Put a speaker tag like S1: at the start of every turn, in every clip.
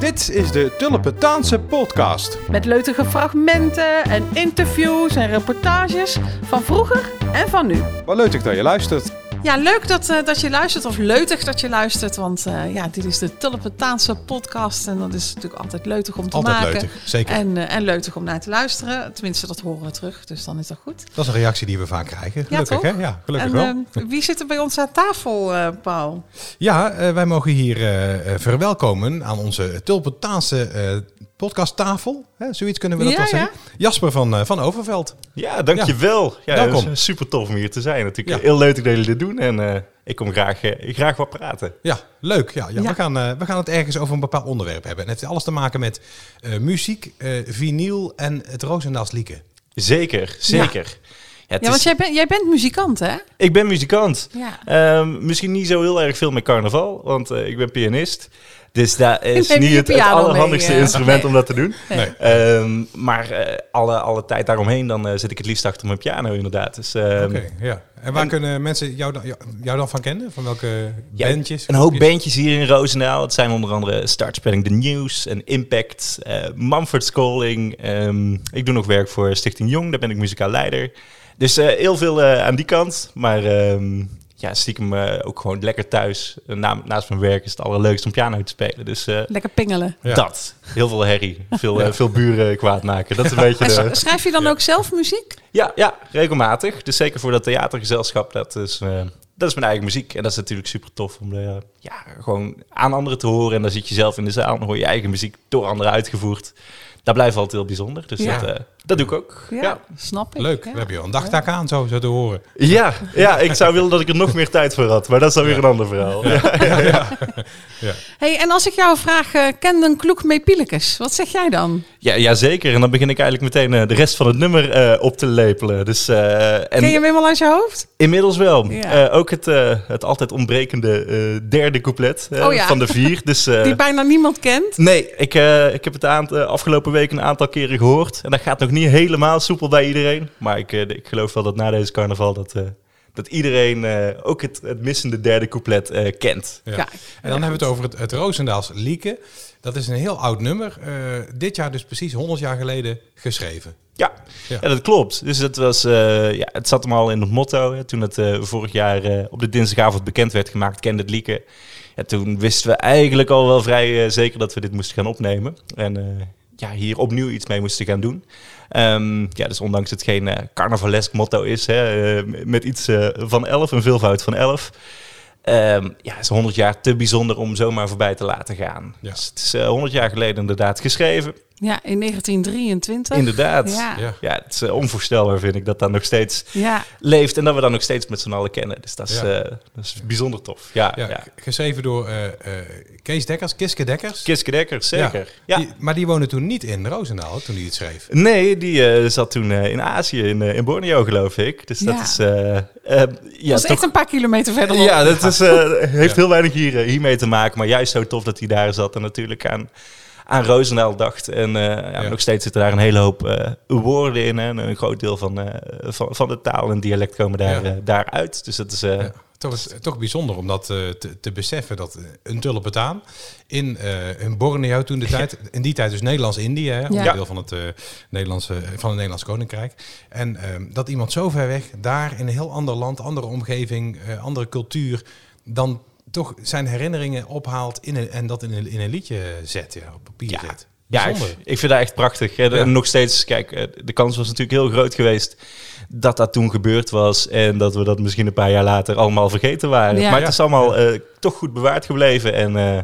S1: Dit is de Tulpentaanse podcast.
S2: Met leutige fragmenten en interviews en reportages van vroeger en van nu.
S1: Wat leuk dat je luistert.
S2: Ja, leuk dat, eh, dat je luistert, of leutig dat je luistert. Want eh, ja, dit is de Tulpentaanse podcast. En dat is natuurlijk altijd leutig om te
S1: Altijd
S2: maken.
S1: leutig, zeker.
S2: En, eh, en leutig om naar te luisteren. Tenminste, dat horen we terug. Dus dan is dat goed.
S1: Dat is een reactie die we vaak krijgen.
S2: Ja,
S1: Gelukkig,
S2: toch?
S1: hè? Ja, gelukkig
S2: en
S1: wel.
S2: eh, wie zit er bij ons aan tafel, Paul?
S1: Ja, wij mogen hier verwelkomen aan onze Tulpentaanse podcasttafel. Hè, zoiets kunnen we dat
S2: Ja,
S1: wel zeggen. Jasper van, eh, van Overveld.
S3: Ja, dankjewel. Ja,
S1: Welkom.
S3: het is super tof om hier te zijn. Natuurlijk
S1: Ja.
S3: heel leuk dat jullie dit doen en eh, ik kom graag, eh, graag wat praten.
S1: Ja, leuk. Ja, ja,
S2: Ja.
S1: We, gaan, we gaan het ergens over een bepaald onderwerp hebben. En het heeft alles te maken met eh, muziek, eh, vinyl en het Roosendaals lieken.
S3: Zeker, zeker. Ja, het
S2: Ja, want
S3: is-
S2: jij, bent jij bent muzikant, hè?
S3: Ik ben muzikant.
S2: Ja.
S3: Ehm, misschien niet zo heel erg veel met carnaval, want eh, ik ben pianist. Dus dat is
S2: Neem
S3: niet het, het
S2: piano mee,
S3: allerhandigste
S2: eh?
S3: instrument
S2: Nee.
S3: om dat te doen.
S1: Nee.
S3: Ehm, maar eh, alle, alle tijd daaromheen, dan eh, zit ik het liefst achter mijn piano inderdaad. Dus, ehm,
S1: Oké, ja. En waar
S3: en-
S1: kunnen mensen jou dan, jou, dan van kennen? Van welke
S3: Ja,
S1: bandjes?
S3: Een hoop bandjes hier in Roosendaal. Het zijn onder andere Startspelling The News en Impact, eh Mumford Calling. Ehm, ik doe nog werk voor Stichting Jong, daar ben ik muzikaal leider. Dus eh, heel veel aan die kant. Maar ehm, ja, stiekem eh, ook gewoon lekker thuis. Eh, na- naast mijn werk is het allerleukste om piano te spelen. Dus eh,
S2: Lekker pingelen.
S1: Ja.
S3: dat. Heel veel herrie. Veel, veel buren kwaad maken. Dat is een beetje de...
S2: sch- schrijf je dan ook zelf muziek?
S3: Ja, ja, regelmatig. Dus zeker voor dat theatergezelschap, dat is, eh, dat is mijn eigen muziek. En dat is natuurlijk super tof om ja, gewoon aan anderen te horen. En dan zit je zelf in de zaal en hoor je eigen muziek door anderen uitgevoerd. Dat blijft altijd heel bijzonder. Dus
S2: Ja.
S3: dat, eh, dat doe ik ook.
S2: Ja,
S3: Ja.
S2: snap ik.
S1: Leuk,
S2: Ja.
S1: we hebben je een dagtaak aan, zo, zo te horen.
S3: Ja, ja, ik zou willen dat ik er nog meer tijd voor had. Maar dat is dan weer een ander verhaal. Ja.
S2: Hey, en als ik jou vraag, eh ken een kloek mee pielekes? Wat zeg jij dan?
S3: Ja, ja, zeker. En dan begin ik eigenlijk meteen eh, de rest van het nummer eh, op te lepelen. Dus, eh, en
S2: Ken je hem helemaal uit je hoofd?
S3: Inmiddels wel.
S2: Ja.
S3: Eh, ook het, eh, het altijd ontbrekende eh, derde couplet
S2: Oh ja.
S3: van de vier. Dus, eh,
S2: Die bijna niemand kent.
S3: Nee, ik, eh, ik heb het aan, afgelopen weken een aantal keren gehoord. En dat gaat nog niet helemaal soepel bij iedereen. Maar ik, eh, ik geloof wel dat na deze carnaval dat, eh, dat iedereen eh, ook het, het missende derde couplet eh, kent.
S1: Ja. En dan hebben we het over het, het Roosendaals lieken. Dat is een heel oud nummer. eh, dit jaar dus precies 100 jaar geleden geschreven.
S3: Ja,
S1: Ja.
S3: ja. dat klopt. Dus het, was, eh, ja, het zat hem al in het motto. Hè. Toen het eh, vorig jaar eh, op de dinsdagavond bekend werd gemaakt, kende het lieken. Ja, toen wisten we eigenlijk al wel vrij zeker dat we dit moesten gaan opnemen. En eh, ja, hier opnieuw iets mee moesten gaan doen. Ehm, ja, dus ondanks het geen eh, carnavalesk motto is, hè, eh, met iets eh, van 11, een veelvoud van 11. Ehm, ja, is 100 jaar te bijzonder om zomaar voorbij te laten gaan.
S1: Ja.
S3: Dus het is eh, 100 jaar geleden inderdaad geschreven.
S2: Ja, in 1923.
S3: Inderdaad.
S2: Ja.
S1: Ja.
S3: Ja, het is eh, onvoorstelbaar vind ik dat dat nog steeds
S2: Ja,
S3: leeft en dat we dat nog steeds met z'n allen kennen. Dus dat is,
S1: Ja.
S3: eh, dat is bijzonder tof. Ja,
S1: Ja, Geschreven door eh, eh, Kees Dekkers, Kiske Dekkers.
S3: Kiske Dekker, zeker. Ja.
S1: Die- maar die woonde toen niet in Roosendaal, toen hij het schreef.
S3: Nee, die eh, zat toen eh, in Azië, in, eh, in Borneo geloof ik. Dus dat
S2: Ja.
S3: is... ja,
S2: dat is echt een paar kilometer verderop.
S3: ja, dat is, eh, heeft
S1: Ja.
S3: heel weinig hier, hiermee te maken. Maar juist zo tof dat hij daar zat en natuurlijk aan, aan Roosendaal dacht. En eh, ja,
S1: Ja.
S3: nog steeds zitten daar een hele hoop eh, woorden in. Hè. En een groot deel van, eh, van, van de taal en dialect komen daar,
S1: Ja.
S3: daaruit. Dus dat is... eh,
S1: Ja. Toch, is- toch bijzonder om dat eh, te, te beseffen dat een tulpentaan in, eh in Borneo toen de tijd, in die tijd dus Nederlands-Indië, hè, onderdeel van het, eh, Nederlandse, van het Nederlands Koninkrijk. En ehm, dat iemand zo ver weg, daar in een heel ander land, andere omgeving, eh, andere cultuur, dan toch zijn herinneringen ophaalt in een, en dat in een, in een liedje zet, ja, op papier
S3: Ja.
S1: zet.
S3: Ja, ik, vind dat echt prachtig. En
S1: Ja.
S3: nog steeds, kijk, eh, de kans was natuurlijk heel groot geweest dat dat toen gebeurd was. En dat we dat misschien een paar jaar later allemaal vergeten waren.
S2: Ja.
S3: maar
S1: Ja.
S3: het is allemaal eh, toch goed bewaard gebleven. En, eh,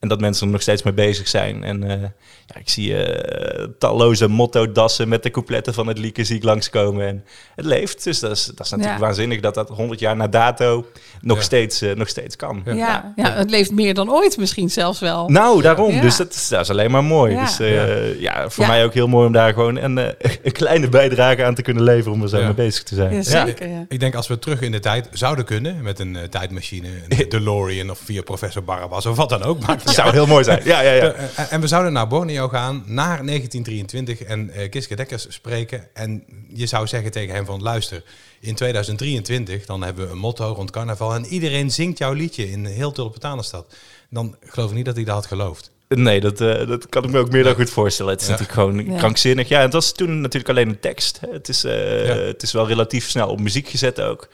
S3: en dat mensen er nog steeds mee bezig zijn. En eh, ja, ik zie eh, talloze motto-dassen met de coupletten van het liedje zie ik langskomen. En het leeft. Dus dat is, dat is natuurlijk
S2: Ja.
S3: waanzinnig dat dat 100 jaar na dato nog,
S1: Ja.
S3: steeds, eh, nog steeds kan.
S2: Ja. Ja. het leeft meer dan ooit misschien zelfs wel.
S3: Nou, daarom.
S2: Ja.
S3: Dus dat is, dat is alleen maar mooi.
S2: Ja.
S3: Dus eh, ja. voor
S2: Ja.
S3: mij ook heel mooi om daar gewoon een, eh, een kleine bijdrage aan te kunnen leveren om er zo
S1: Ja.
S3: mee bezig te zijn.
S2: Zeker. Ja.
S1: Ik denk als we terug in de tijd zouden kunnen met een tijdmachine, een DeLorean of via professor Barabbas of wat dan ook. Maakt
S3: Dat zou heel mooi zijn. Ja, ja, ja.
S1: Eh, eh, en we zouden naar Borneo gaan, naar 1923 en eh Kiske Dekkers spreken. En je zou zeggen tegen hem van luister, in 2023 dan hebben we een motto rond carnaval en iedereen zingt jouw liedje in heel Tulpentanenstad. Dan geloof ik niet dat hij dat had geloofd.
S3: Nee, dat, uh, dat kan ik me ook meer dan goed voorstellen. Het is natuurlijk gewoon krankzinnig. Ja, en het was toen natuurlijk alleen een tekst. Hè. Het, is, uh, het is wel relatief snel op muziek gezet ook.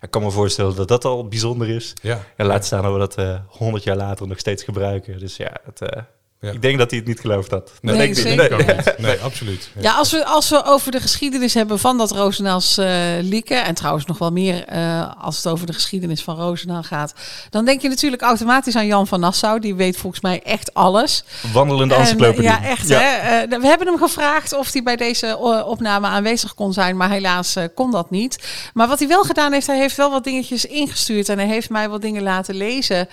S3: Ik kan me voorstellen dat dat al bijzonder is. Ja. En laat staan dat we dat uh, 100 jaar later nog steeds gebruiken. Dus ja, het, ik denk dat hij het niet geloofd had.
S1: Nee, nee, zeker. Nee. nee, absoluut.
S2: Ja, als, we, als we over de geschiedenis hebben van dat Roosendaals uh, lieken... en trouwens nog wel meer uh, als het over de geschiedenis van Roosendaal gaat... dan denk je natuurlijk automatisch aan Jan van Nassau. Die weet volgens mij echt alles.
S3: Wandelende encyclopedie.
S2: Ja, echt. Ja. Hè? Uh, we hebben hem gevraagd of hij bij deze opname aanwezig kon zijn... maar helaas kon dat niet. Maar wat hij wel gedaan heeft, hij heeft wel wat dingetjes ingestuurd... en hij heeft mij wat dingen laten lezen...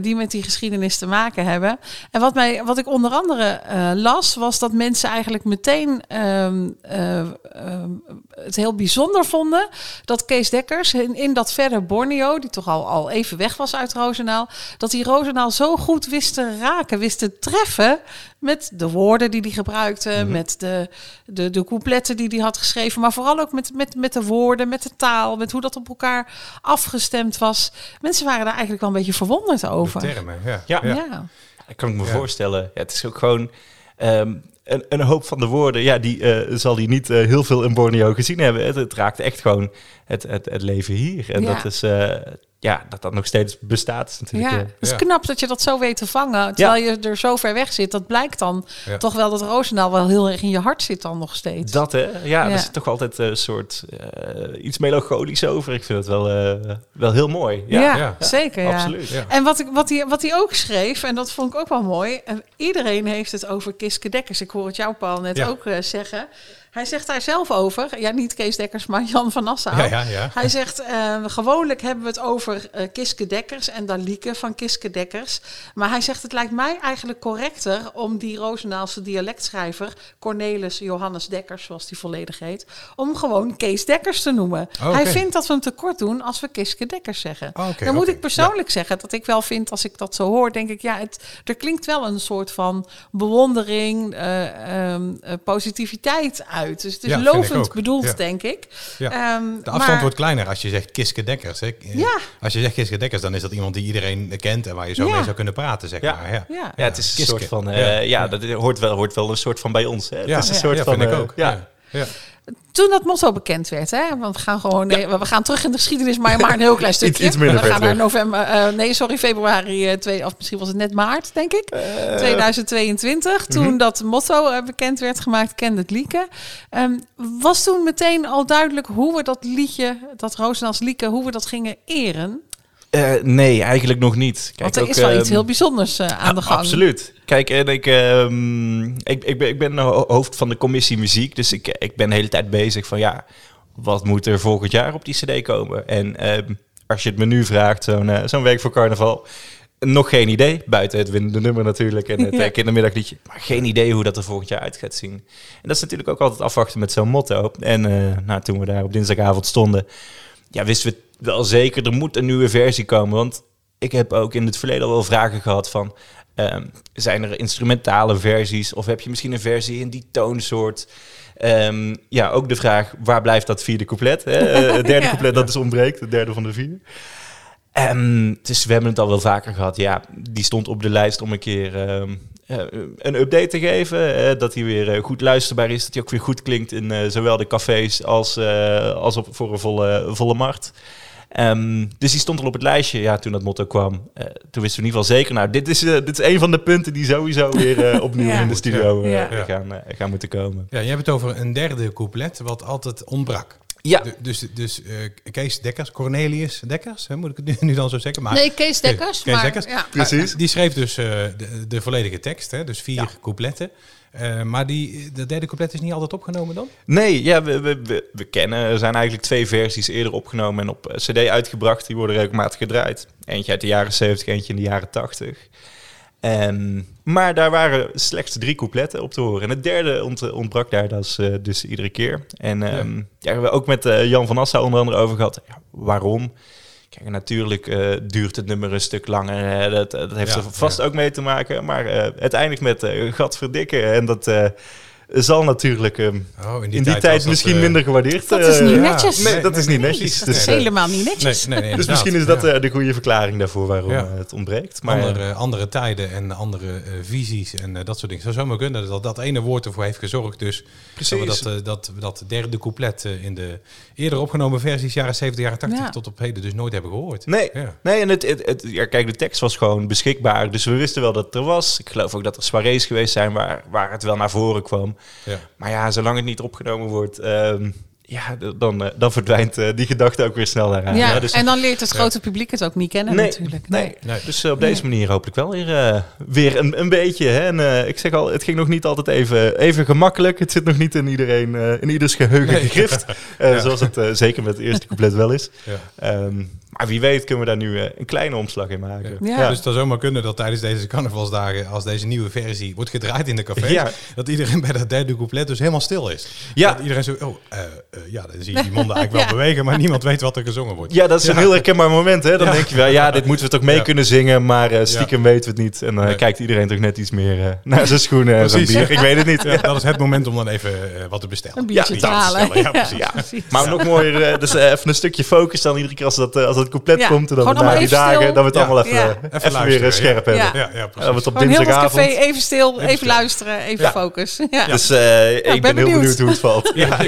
S2: die met die geschiedenis te maken hebben. En wat mij wat ik onder andere uh, las, was dat mensen eigenlijk meteen um, uh, het heel bijzonder vonden dat Kees Dekkers in, in dat verre Borneo, die toch al, al even weg was uit Rozenaal, dat die Rozenaal zo goed wist te raken, wist te treffen met de woorden die hij gebruikte, mm -hmm. met de, de, de coupletten die hij had geschreven, maar vooral ook met, met, met de woorden, met de taal, met hoe dat op elkaar afgestemd was. Mensen waren daar eigenlijk wel een beetje verwonderd over.
S1: De termen, ja.
S3: ja. ja. Ik kan ik me voorstellen. Ja, het is ook gewoon um, een, een, hoop van de woorden. Ja, die uh, zal hij niet uh, heel veel in Borneo gezien hebben. Het, het raakt echt gewoon het, het, het leven hier. En ja. dat is, uh, ja, dat dat nog steeds bestaat. Is natuurlijk,
S2: ja, het is ja. knap dat je dat zo weet te vangen. Terwijl je er zo ver weg zit. Dat blijkt dan toch wel dat Roosendaal wel heel erg in je hart zit dan nog steeds.
S3: Dat hè? Ja, er zit toch altijd een soort uh, iets melancholisch over. Ik vind het wel, uh, wel heel mooi.
S2: Ja, zeker. Ja. Absoluut. Wat, ik, wat, hij, wat hij ook schreef, en dat vond ik ook wel mooi. iedereen heeft het over Kiske Dekkers. Ik hoor het jou, Paul, net ook zeggen. Hij zegt daar zelf over, ja niet Kees Dekkers, maar Jan van Nassau.
S1: Ja, ja, ja.
S2: Hij zegt, uh, gewoonlijk hebben we het over uh, Kiske Dekkers en Dalieke van Kiske Dekkers. Maar hij zegt, het lijkt mij eigenlijk correcter om die Rozenaalse dialectschrijver, Cornelis Johannes Dekkers, zoals die volledig heet, om gewoon Kees Dekkers te noemen. Oh, okay. Hij vindt dat we hem tekort doen als we Kiske Dekkers zeggen. Oh, okay, Dan moet okay. ik persoonlijk ja. zeggen dat ik wel vind, als ik dat zo hoor, denk ik, ja, het, er klinkt wel een soort van bewondering, uh, um, positiviteit uit. Dus het is ja, lovend bedoeld, ja. denk ik.
S1: Ja. Um, de afstand maar... wordt kleiner als je zegt Kiske Dekkers. Hè.
S2: Ja.
S1: Als je zegt Kiske Dekkers, dan is dat iemand die iedereen kent en waar je zo mee zou kunnen praten, zeg maar. Ja,
S3: ja. ja het is een soort van... Uh, ja. dat hoort wel, hoort wel een soort van bij ons. Hè. Het is een soort van...
S1: vind ik ook.
S3: ja.
S2: Toen dat motto bekend werd, hè? Want we gaan gewoon, nee, we gaan terug in de geschiedenis, maar maar een heel klein stukje.
S3: iets, iets minder
S2: we gaan naar november, uh, nee, sorry, februari, uh, twee, of misschien was het net maart, denk ik, uh, 2022. Toen -hmm. dat motto bekend werd gemaakt, Kende het Lieke. Um, was toen meteen al duidelijk hoe we dat liedje, dat Roosendaals Lieke, hoe we dat gingen eren?
S3: Uh, nee, eigenlijk nog niet.
S2: Kijk, Want er ook, is wel uh, iets heel bijzonders uh, aan de gang.
S3: Absoluut. Kijk, en ik, um, ik, ik, ben, ik ben hoofd van de commissie muziek, dus ik, ik ben de hele tijd bezig van ja, wat moet er volgend jaar op die cd komen? En um, als je het me nu vraagt, zo'n zo'n week voor carnaval, nog geen idee. Buiten het winnende nummer natuurlijk en het ja. kindermiddagliedje. Maar geen idee hoe dat er volgend jaar uit gaat zien. En dat is natuurlijk ook altijd afwachten met zo'n motto. En nou, toen we daar op dinsdagavond stonden, ja, wisten we wel zeker, er moet een nieuwe versie komen. Want ik heb ook in het verleden al wel vragen gehad van... Um, zijn er instrumentale versies? Of heb je misschien een versie in die toonsoort? Um, ja, ook de vraag, waar blijft dat vierde couplet? Hè? het derde ja. couplet dat is ontbreekt, het derde van de vier. Um, dus we hebben het al wel vaker gehad. Ja, die stond op de lijst om een keer um, uh, een update te geven. Uh, dat hij weer uh, goed luisterbaar is. Dat hij ook weer goed klinkt in zowel de cafés als, als op, voor een volle, volle markt. Um, dus die stond al op het lijstje ja, toen dat motto kwam. Uh, toen wisten we in ieder geval zeker, nou, dit is, uh, dit is een van de punten die sowieso weer uh, opnieuw ja. in de studio ja. gaan, gaan moeten komen.
S1: Ja, je hebt het over een derde couplet, wat altijd ontbrak.
S3: Ja.
S1: De, dus dus Kees Dekkers, Cornelius Dekkers, hè, moet ik het nu, nu, dan zo zeggen? Maar,
S2: nee, Kees Dekkers.
S1: Kees
S2: maar,
S1: Dekkers.
S2: Ja.
S1: Precies. die schreef dus de, de, volledige tekst, hè, dus vier coupletten. Uh, maar die, de derde couplet is niet altijd opgenomen dan?
S3: Nee, ja, we, we, we, we, kennen. Er zijn eigenlijk twee versies eerder opgenomen en op CD uitgebracht. Die worden regelmatig gedraaid. Eentje uit de jaren 70, eentje in de jaren 80. Um, maar daar waren slechts drie coupletten op te horen. En het derde ont, ontbrak daar dus, uh, dus iedere keer. En um, ja. ja. hebben we ook met uh, Jan van Assau onder andere over gehad. Ja, waarom? Kijk, natuurlijk uh, duurt het nummer een stuk langer. Hè. Dat, dat heeft ja, er vast ook mee te maken. Maar het eindigt met gat verdikken. En dat, zal natuurlijk um, oh, in die, tijd, tijd misschien uh, minder gewaardeerd.
S2: Dat is niet netjes.
S3: Nee, dat is niet netjes.
S2: Dat is helemaal niet netjes.
S1: Nee, nee,
S3: dus misschien is dat de goede verklaring daarvoor waarom het ontbreekt.
S1: Maar, andere, andere tijden en andere visies en dat soort dingen. Zou zomaar kunnen dat dat ene woord ervoor heeft gezorgd. Dus Precies. dat, dat, dat derde couplet in de eerder opgenomen versies, jaren 70, jaren 80, tot op heden dus nooit hebben gehoord.
S3: Nee, nee en het, het, het, ja, kijk, de tekst was gewoon beschikbaar. Dus we wisten wel dat het er was. Ik geloof ook dat er soirées geweest zijn waar, waar het wel naar voren kwam. Ja. Maar ja, zolang het niet opgenomen wordt, um, ja, dan, eh, dan verdwijnt uh, die gedachte ook weer snel daaraan.
S2: Ja, dus, en dan leert het grote publiek het ook niet kennen
S3: nee,
S2: natuurlijk.
S3: Nee, nee. dus uh, op deze manier hoop ik wel weer, weer een, een beetje. Hè. En ik zeg al, het ging nog niet altijd even, even gemakkelijk. Het zit nog niet in iedereen, in ieders geheugen gegrift. Zoals het zeker met het eerste couplet wel is. Um, maar wie weet kunnen we daar nu een kleine omslag in maken.
S1: Ja. Dus het zou zomaar kunnen dat tijdens deze carnavalsdagen, als deze nieuwe versie wordt gedraaid in de café, dat iedereen bij dat derde couplet dus helemaal stil is. Ja. Dat iedereen zo, oh, uh, ja, dan zie je die monden eigenlijk wel bewegen, maar niemand weet wat er gezongen wordt.
S3: Ja, dat is een heel herkenbaar moment. Hè? Dan denk je wel, ja, dit moeten we toch mee kunnen zingen, maar uh, stiekem weten we het niet. En dan nee. kijkt iedereen toch net iets meer uh, naar zijn schoenen en zijn bier. Ik weet het niet.
S1: dat is het moment om dan even wat te bestellen.
S2: Een biertje te halen.
S3: Ja, precies. Maar nog mooier, dus even een stukje focus dan iedere keer als dat, als dat couplet komt. En dan we na die dagen, dat we het allemaal even, even, weer scherp hebben. Ja, ja,
S2: precies. we het op dinsdagavond... café even stil, even luisteren, even focus.
S3: Dus ik ben heel benieuwd hoe het valt. Ja,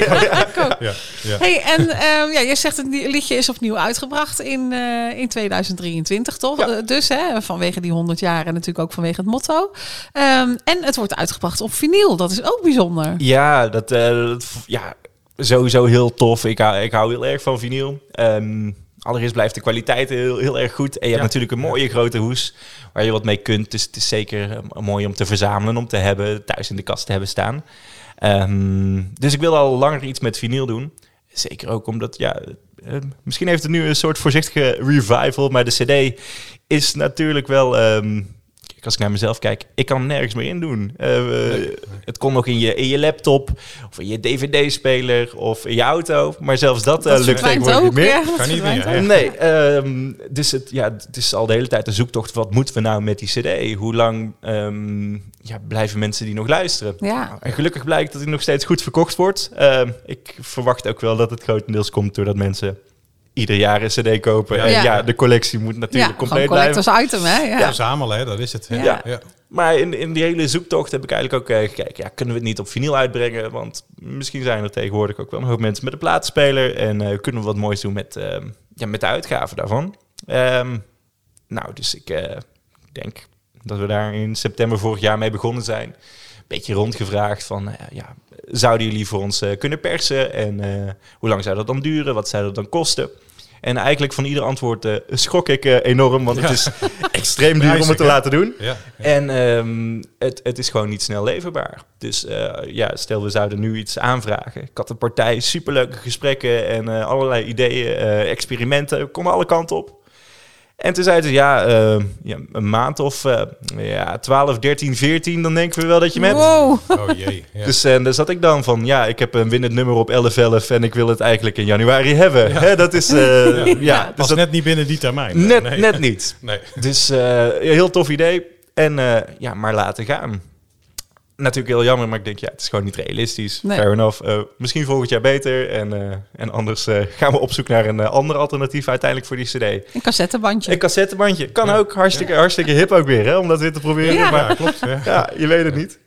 S2: ja. Hey, en uh, ja, je zegt het liedje is opnieuw uitgebracht in, uh, in 2023, toch? Ja. Uh, dus hè, vanwege die 100 jaar en natuurlijk ook vanwege het motto. Um, en het wordt uitgebracht op vinyl. Dat is ook bijzonder.
S3: Ja, dat, uh, dat ja sowieso heel tof. Ik hou, ik hou heel erg van vinyl. Um, allereerst blijft de kwaliteit heel, heel erg goed. En je hebt natuurlijk een mooie grote hoes waar je wat mee kunt. Dus het is zeker mooi om te verzamelen, om te hebben, thuis in de kast te hebben staan. Um, dus ik wil al langer iets met vinyl doen. Zeker ook omdat, ja, uh, misschien heeft het nu een soort voorzichtige revival, maar de CD is natuurlijk wel. Um, als ik naar mezelf kijk, ik kan nergens meer in doen. Uh, Het kon nog in je, in je laptop, of in je dvd-speler, of in je auto. Maar zelfs dat, dat lukt tegenwoordig niet meer. Ja,
S1: kan niet meer.
S3: Nee, um, dus het, ja, het is al de hele tijd de zoektocht. Wat moeten we nou met die cd? Hoe lang um, ja, blijven mensen die nog luisteren?
S2: Ja. Nou,
S3: en gelukkig blijkt dat hij nog steeds goed verkocht wordt. Uh, ik verwacht ook wel dat het grotendeels komt doordat mensen ieder jaar een cd kopen. Ja. En ja, de collectie moet natuurlijk ja, compleet blijven.
S2: als item, hè? Ja.
S1: Verzamelen, hè? dat is het. Ja. ja.
S3: Maar in, in die hele zoektocht heb ik eigenlijk ook uh, gekeken, ja, kunnen we het niet op vinyl uitbrengen? Want misschien zijn er tegenwoordig ook wel een hoop mensen met een plaatspeler. En uh, kunnen we wat moois doen met, uh, ja, met de uitgaven daarvan. Um, nou, dus ik uh, denk dat we daar in september vorig jaar mee begonnen zijn. Beetje rondgevraagd van, ja, zouden jullie voor ons kunnen persen? En hoe lang zou dat dan duren? Wat zou dat dan kosten? En eigenlijk van ieder antwoord uh, schrok ik uh, enorm, want het is extreem duur om het te laten doen. Ja, En um, het, het is gewoon niet snel leverbaar. Dus uh, ja, stel we zouden nu iets aanvragen. Ik had een partij, superleuke gesprekken en allerlei ideeën, experimenten, komen alle kanten op. En toen zeiden ze, ja, uh, ja een maand of uh, ja, 12, 13, 14, dan denken we wel dat je met.
S2: Wow.
S1: Oh jee.
S3: Ja. Dus en daar zat ik dan van, ja, ik heb een winnend nummer op 1111 en ik wil het eigenlijk in januari hebben. Ja. Hè, dat is, uh, ja, ja
S1: dus dat, net niet binnen die termijn.
S3: Net, nee. net niet. Nee. Dus heel tof idee. En ja, maar laten gaan natuurlijk heel jammer, maar ik denk, ja, het is gewoon niet realistisch. Nee. Fair enough. Uh, misschien volgend jaar beter. En, uh, en anders uh, gaan we op zoek naar een ander alternatief uiteindelijk voor die cd.
S2: Een cassettebandje.
S3: Een cassettebandje. Kan ook. Hartstikke, hartstikke hip ook weer, hè, om dat weer te proberen.
S1: Ja, maar, klopt. Ja.
S3: ja. je weet het niet.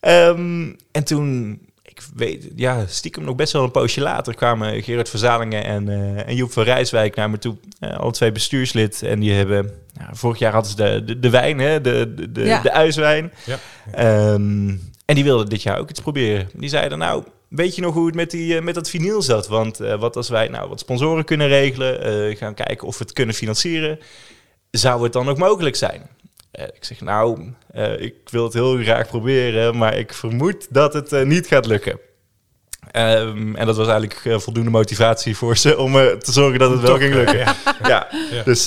S3: Um, en toen ik weet, ja, stiekem nog best wel een poosje later kwamen Gerard Verzalingen en, uh, en Joep van Rijswijk naar me toe. Uh, alle twee bestuurslid. En die hebben, nou, vorig jaar hadden ze de, de, de wijn, hè, de, de, de, ja. de uiswijn. Ja. Um, en die wilden dit jaar ook iets proberen. Die zeiden, nou, weet je nog hoe het met, die, uh, met dat vinyl zat? Want wat als wij nou wat sponsoren kunnen regelen, gaan kijken of we het kunnen financieren, zou het dan ook mogelijk zijn? Uh, ik zeg, nou, uh, ik wil het heel graag proberen, maar ik vermoed dat het uh, niet gaat lukken. Um, en dat was eigenlijk voldoende motivatie voor ze om te zorgen dat het wel ging lukken. Ja. ja. ja. Dus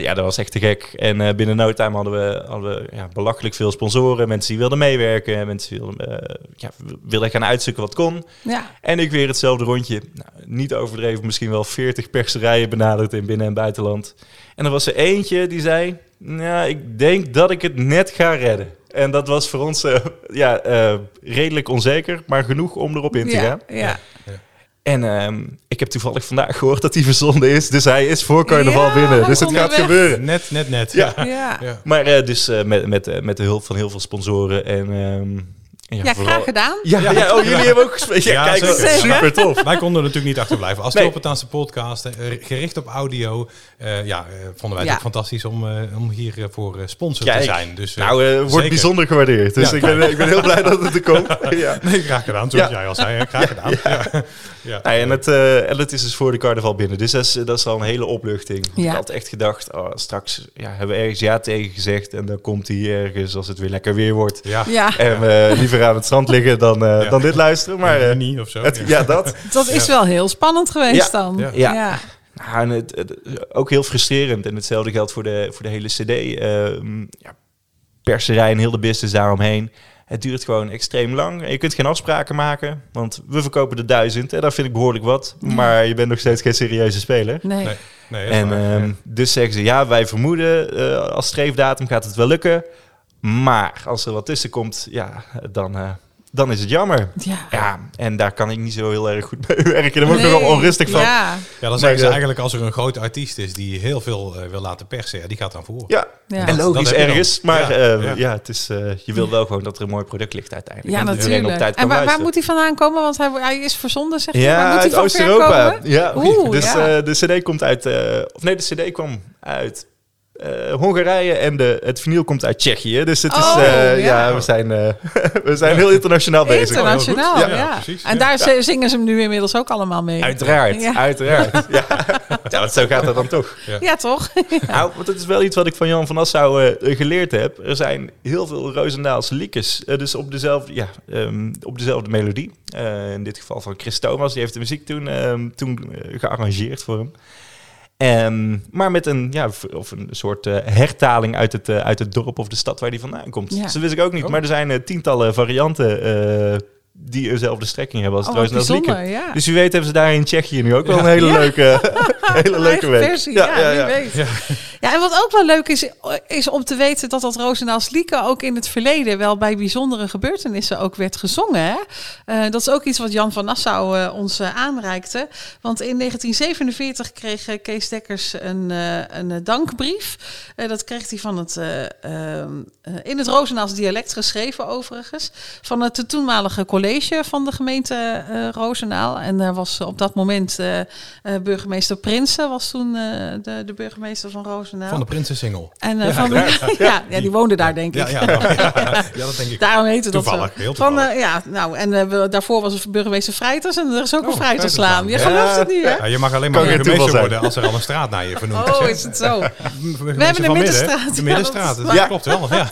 S3: ja, dat was echt te gek. En binnen no time hadden we, hadden we ja, belachelijk veel sponsoren, mensen die wilden meewerken, mensen die wilden, ja, wilden gaan uitzoeken wat kon.
S2: Ja.
S3: En ik weer hetzelfde rondje. Nou, niet overdreven, misschien wel 40 perserijen benaderd in binnen- en buitenland. En er was er eentje die zei, nou, ik denk dat ik het net ga redden. En dat was voor ons eh, ja, eh, redelijk onzeker, maar genoeg om erop in te
S2: ja,
S3: gaan.
S2: ja.
S3: En ehm, ik heb toevallig vandaag gehoord dat hij verzonden is. Dus hij is voor carnaval
S2: Ja,
S3: binnen. Dus het gaat gebeuren.
S1: Net, net, net.
S3: Ja.
S2: Ja.
S1: Ja.
S3: Maar eh, dus eh, met, met, met de hulp van heel veel sponsoren. En, ehm, en
S2: Ja, graag gedaan.
S3: Ja, ja. oh, jullie hebben ook gespeeld. Ja,
S1: Ja,
S3: kijk,
S1: zeker.
S3: dat is super tof.
S1: Wij konden er natuurlijk niet achterblijven. Als
S3: Nee.
S1: Tulpentaanse podcast, eh, gericht op audio, eh, ja, eh, vonden wij het
S2: Ja.
S1: ook fantastisch om, eh, om hier voor eh, sponsor te zijn. Dus,
S3: Nou, eh, wordt bijzonder gewaardeerd. Dus
S1: Ja,
S3: ik, ben, ik ben heel blij dat het er komt. ja.
S1: Nee, graag gedaan, zoals
S3: Ja.
S1: jij al zei. Graag gedaan. Ja. Ja.
S3: Nee, en, het, eh, en het is dus voor de carnaval binnen. Dus dat is, dat is al een hele opluchting.
S2: Ja.
S3: Ik had echt gedacht, oh, straks ja, hebben we ergens ja tegen gezegd. En dan komt hij ergens als het weer lekker weer wordt.
S1: Ja.
S2: Ja,
S3: En we liever aan het strand liggen dan, eh,
S1: Ja.
S3: dan dit luisteren. Maar eh,
S1: niet of zo.
S3: het,
S1: ja.
S3: ja, dat.
S2: dat is
S1: Ja.
S2: wel heel spannend geweest
S3: Ja.
S2: dan.
S1: Ja.
S3: Ja.
S2: ja.
S3: Nou, en het, het- ook heel frustrerend. En hetzelfde geldt voor de, voor de hele cd. Ehm ja, perserij en heel de business daaromheen. Het duurt gewoon extreem lang. En je kunt geen afspraken maken. Want we verkopen de duizend. En dat vind ik behoorlijk wat. Maar je bent nog steeds geen serieuze speler.
S2: Nee.
S1: Nee,
S3: En
S1: waar,
S3: ehm,
S1: ja.
S3: dus zeggen ze, ja, wij vermoeden eh, als streefdatum gaat het wel lukken. Maar als er wat tussen komt, ja, dan, eh, dan is het jammer.
S2: Ja.
S3: Ja, en daar kan ik niet zo heel erg goed mee werken. Daar word ik
S2: Nee.
S3: nogal onrustig van.
S2: Ja,
S1: Ja, dan zeggen ze eigenlijk als er een grote artiest is die heel veel eh, wil laten persen, ja, die gaat dan voor.
S3: Ja,
S2: Ja.
S3: en logisch ergens. Maar
S1: Ja,
S3: eh,
S1: ja.
S3: ja. het is, eh, je wil wel gewoon dat er een mooi product ligt uiteindelijk.
S2: ja
S3: En dat iedereen
S2: natuurlijk.
S3: op tijd
S2: En waar, waar moet hij vandaan komen? Want hij, hij is verzonden, zeg je. waar
S3: Ja,
S2: moet hij
S3: uit Oost-Europa. Ja,
S2: Oeh,
S3: dus
S2: ja.
S3: eh, de CD komt uit. eh, of nee, de CD kwam uit. Eh, Hongarije en de, het vinyl komt uit Tsjechië. Dus het is,
S2: Oh,
S3: eh,
S2: ja.
S3: ja. we zijn, eh, we zijn heel internationaal bezig.
S2: Internationaal,
S1: Oh,
S2: ja.
S1: goed. Ja, precies,
S2: En
S1: ja.
S2: daar zingen ze hem nu inmiddels ook allemaal mee.
S3: Uiteraard,
S2: Ja.
S3: uiteraard. Ja. ja, want zo gaat dat dan toch.
S2: Ja, toch?
S3: Nou, want het is wel iets wat ik van Jan van Assau eh, geleerd heb. Er zijn heel veel Roosendaalse liedjes. eh, dus op dezelfde, ja, ehm, op dezelfde melodie. Eh, in dit geval van Chris Thomas. Die heeft de muziek toen, ehm, toen gearrangeerd voor hem. Ehm, maar met een, ja, of een soort eh, hertaling uit het, eh, uit het dorp of de stad waar die vandaan komt.
S2: Ja.
S3: Dus dat wist ik ook niet.
S1: Oh.
S3: Maar er zijn eh, tientallen varianten die dezelfde strekking hebben als
S2: Oh, bijzonder, ja.
S3: Dus wie weet hebben ze daar in Tsjechië nu ook wel
S1: Ja.
S3: een hele
S2: Ja.
S3: leuke, hele leuke week.
S2: versie, ja, weet.
S1: Ja.
S2: Ja, en wat ook wel leuk is, is om te weten dat dat Roosendaals liedje ook in het verleden wel bij bijzondere gebeurtenissen ook werd gezongen. Hè? Eh, dat is ook iets wat Jan van Nassau eh, ons eh, aanreikte. Want in 1947 kreeg Kees Dekkers een, een dankbrief. Dat kreeg hij van het, eh, ehm, eh, in het Roosendaals dialect geschreven overigens. Van het toenmalige college van de gemeente eh Roosendaal. En daar was op dat moment eh, eh, burgemeester Prinsen was toen eh, de, de burgemeester van Roosendaal.
S1: Van de Prinsensingel.
S2: En eh,
S1: Ja,
S2: van ja, ja, die woonde daar denk ik.
S1: Ja, ja, ja, ja, dat denk ik.
S2: Daarom heette dat.
S1: Toevallig, heel
S2: Van,
S1: toevallig.
S2: eh, ja, nou, en we- daarvoor was het burgemeester Vrijters en er is ook een
S1: Oh,
S2: Vrijterslaan. Je gelooft het niet, hè?
S1: Ja, je mag alleen maar burgemeester worden als er al een straat naar je vernoemd
S2: Oh,
S1: hè?
S2: is het zo? We hebben een middenstraat,
S1: De
S2: ja,
S1: middenstraat,
S2: dat is
S1: klopt wel. Ja.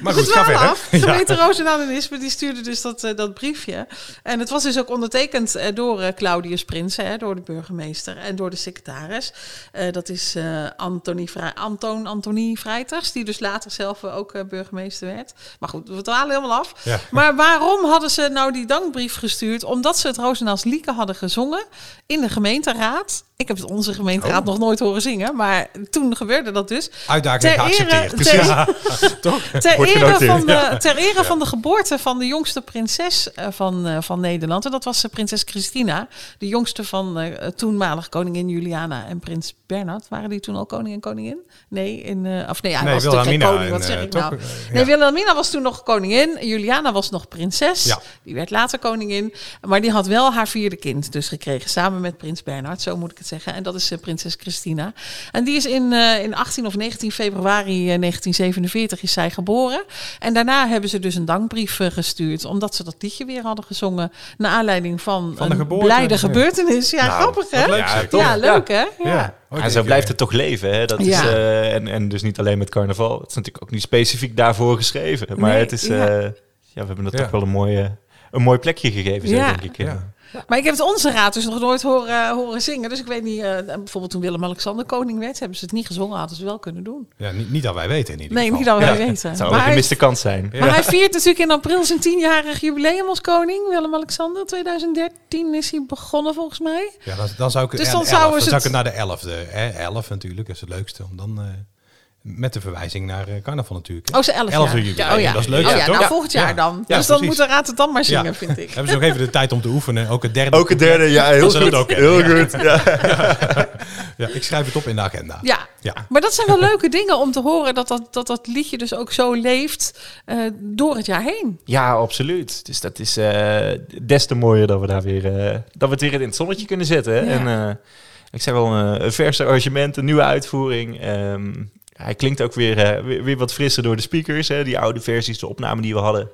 S1: Maar goed, ga verder.
S2: af. Gemeente Roosendaal en Ispen, die stuurde dus dat, eh, dat briefje. En het was dus ook ondertekend eh, door eh, Claudius Prinsen, door de burgemeester en door de secretaris. Dat is Antonie Vrij, Antoon Antonie Vrijters, die dus later zelf ook burgemeester werd. Maar goed, we dwalen helemaal af.
S1: Ja.
S2: Maar waarom hadden ze nou die dankbrief gestuurd? Omdat ze het Roosendaals Lieke hadden gezongen in de gemeenteraad. Ik heb het onze gemeenteraad
S1: Oh.
S2: nog nooit horen zingen, maar toen gebeurde dat dus.
S1: Uitdaging
S2: Ter ere-
S1: geaccepteerd.
S2: ter-
S1: Ja,
S2: ere, van de, ter ere van de geboorte van de jongste prinses eh, van, eh, van Nederland. En dat was eh, prinses Christina. De jongste van toenmalig koningin Juliana en prins Bernhard. Waren die toen al koning en koningin? Nee, in, of nee, hij
S1: Nee,
S2: was geen koning. Wat zeg ik nou? Nee. Wilhelmina was toen nog koningin. Juliana was nog prinses.
S1: Ja.
S2: Die werd later koningin. Maar die had wel haar vierde kind dus gekregen. Samen met prins Bernhard, zo moet ik het zeggen. En dat is prinses Christina. En die is in, in 18 of 19 februari eh, 1947 is zij geboren. En daarna hebben ze dus een dankbrief eh, gestuurd. Omdat ze dat liedje weer hadden gezongen. Naar aanleiding van,
S1: Van de
S2: een
S1: geboorte.
S2: blijde
S1: Ja.
S2: gebeurtenis. Ja,
S3: Nou,
S2: grappig hè?
S1: leuk,
S3: Ja,
S2: leuk hè? Ja.
S3: En zo blijft
S1: eh,
S3: het toch leven. Hè? Dat is, eh, en, en dus niet alleen met carnaval. Het is natuurlijk ook niet specifiek daarvoor geschreven. Maar
S2: Nee,
S3: het is,
S2: ja.
S3: eh, ja. we hebben dat
S1: Ja.
S3: toch wel een mooi, een mooi plekje gegeven, zo
S2: Ja.
S3: denk ik.
S1: Ja.
S2: Maar ik heb het onze raad dus nog nooit horen, horen zingen. Dus ik weet niet, eh, bijvoorbeeld toen Willem-Alexander koning werd, hebben ze het niet gezongen, hadden ze wel kunnen doen.
S1: Ja, niet, niet dat wij weten in ieder
S2: Nee,
S1: geval.
S2: niet dat wij
S1: Ja.
S2: weten.
S3: Het zou
S2: Maar
S3: ook een gemiste kans zijn.
S2: maar hij viert natuurlijk in april zijn tienjarig jubileum als koning. Willem-Alexander, 2013 is hij begonnen volgens mij.
S1: Ja, dan, dan zou ik,
S2: Dus dan
S1: elf,
S2: ze
S1: dan zou ik
S2: het-
S1: het naar de elfde. Hè? Elf natuurlijk, is het leukste. Om dan, eh, Met de verwijzing naar uh, carnaval natuurlijk.
S2: Oh, ze 11
S1: 11
S2: jaar. Ja, oh ja.
S1: Dat is leuk.
S2: Oh ja,
S1: ja,
S2: nou volgend jaar
S1: Ja.
S2: dan.
S1: Ja,
S2: dus dan
S1: precies.
S2: moet de raad het dan maar zingen,
S1: Ja.
S2: vind ik.
S1: Hebben ze nog even de tijd om te oefenen. Ook het derde.
S3: Ook het derde, ja, heel
S1: Dat
S3: goed.
S1: ook
S3: heel
S1: ja.
S3: goed. Ja.
S1: Ja, ik schrijf het op in de agenda.
S2: Ja.
S1: Ja.
S2: maar dat zijn wel leuke dingen om te horen dat dat, dat, dat liedje dus ook zo leeft eh, door het jaar heen.
S3: ja, absoluut. Dus dat is eh, des te mooier dat we daar weer, eh, dat we het weer in het zonnetje kunnen zetten. En eh, ik zeg wel een, een verse arrangement, een nieuwe uitvoering. Ehm, hij klinkt ook weer, eh, weer, weer wat frisser door de speakers. Hè. Die oude versies, de opnamen die we hadden,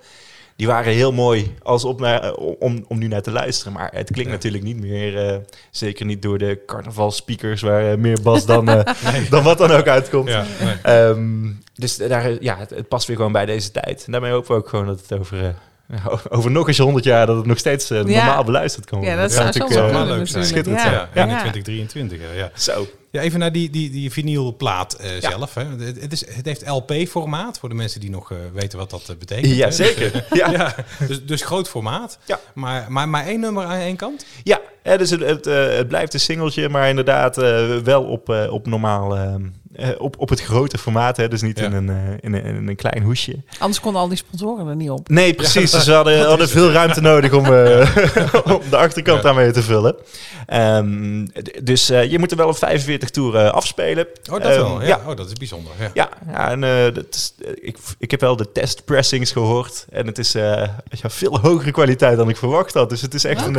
S3: die waren heel mooi als opna- om, om nu naar te luisteren. Maar het klinkt
S1: Ja.
S3: natuurlijk niet meer, eh, zeker niet door de carnavalspeakers waar eh, meer bas dan, eh, dan wat dan ook uitkomt.
S1: Ja, nee.
S3: Ehm, dus daar, ja, het, het past weer gewoon bij deze tijd. En daarmee hopen we ook gewoon dat het over, eh, over nog eens honderd jaar... dat het nog steeds eh,
S2: Ja.
S3: normaal beluisterd kan
S2: Ja,
S3: worden.
S2: dat zou
S3: natuurlijk,
S2: zo
S3: eh,
S1: wel
S2: kunnen
S1: leuk zijn.
S2: natuurlijk.
S3: Schitterend,
S2: Ja.
S1: Ja,
S2: Ja.
S1: in 2023. Ja, ja.
S3: Zo.
S1: Ja, even naar die, die, die vinylplaat eh,
S3: Ja.
S1: zelf. Hè. Het, het is, het heeft LP-formaat, voor de mensen die nog eh, weten wat dat eh, betekent.
S3: Ja,
S1: hè.
S3: zeker. Ja,
S1: Ja, dus, dus groot formaat.
S3: Ja.
S1: Maar, maar, maar één nummer aan één kant?
S3: ja hè, dus het, het, het blijft een singeltje, maar inderdaad wel op, op normaal... eh, op, op het grote formaat, hè, dus niet
S1: Ja.
S3: in, een, eh, in, een, in een klein hoesje.
S2: Anders konden al die sponsoren er niet op.
S3: Nee, precies. dus ze hadden, hadden veel ruimte nodig om, eh, om de achterkant
S1: Ja.
S3: daarmee te vullen. Ehm, dus eh, je moet er wel op 45 toeren afspelen.
S1: Oh, dat
S3: Ehm,
S1: wel. Ja.
S3: ja.
S1: Oh, dat is bijzonder. Ja.
S3: Ja, ja en eh, dat is, ik, ik heb wel de testpressings gehoord. En het is eh, ja, veel hogere kwaliteit dan ik verwacht had. Dus het is echt een,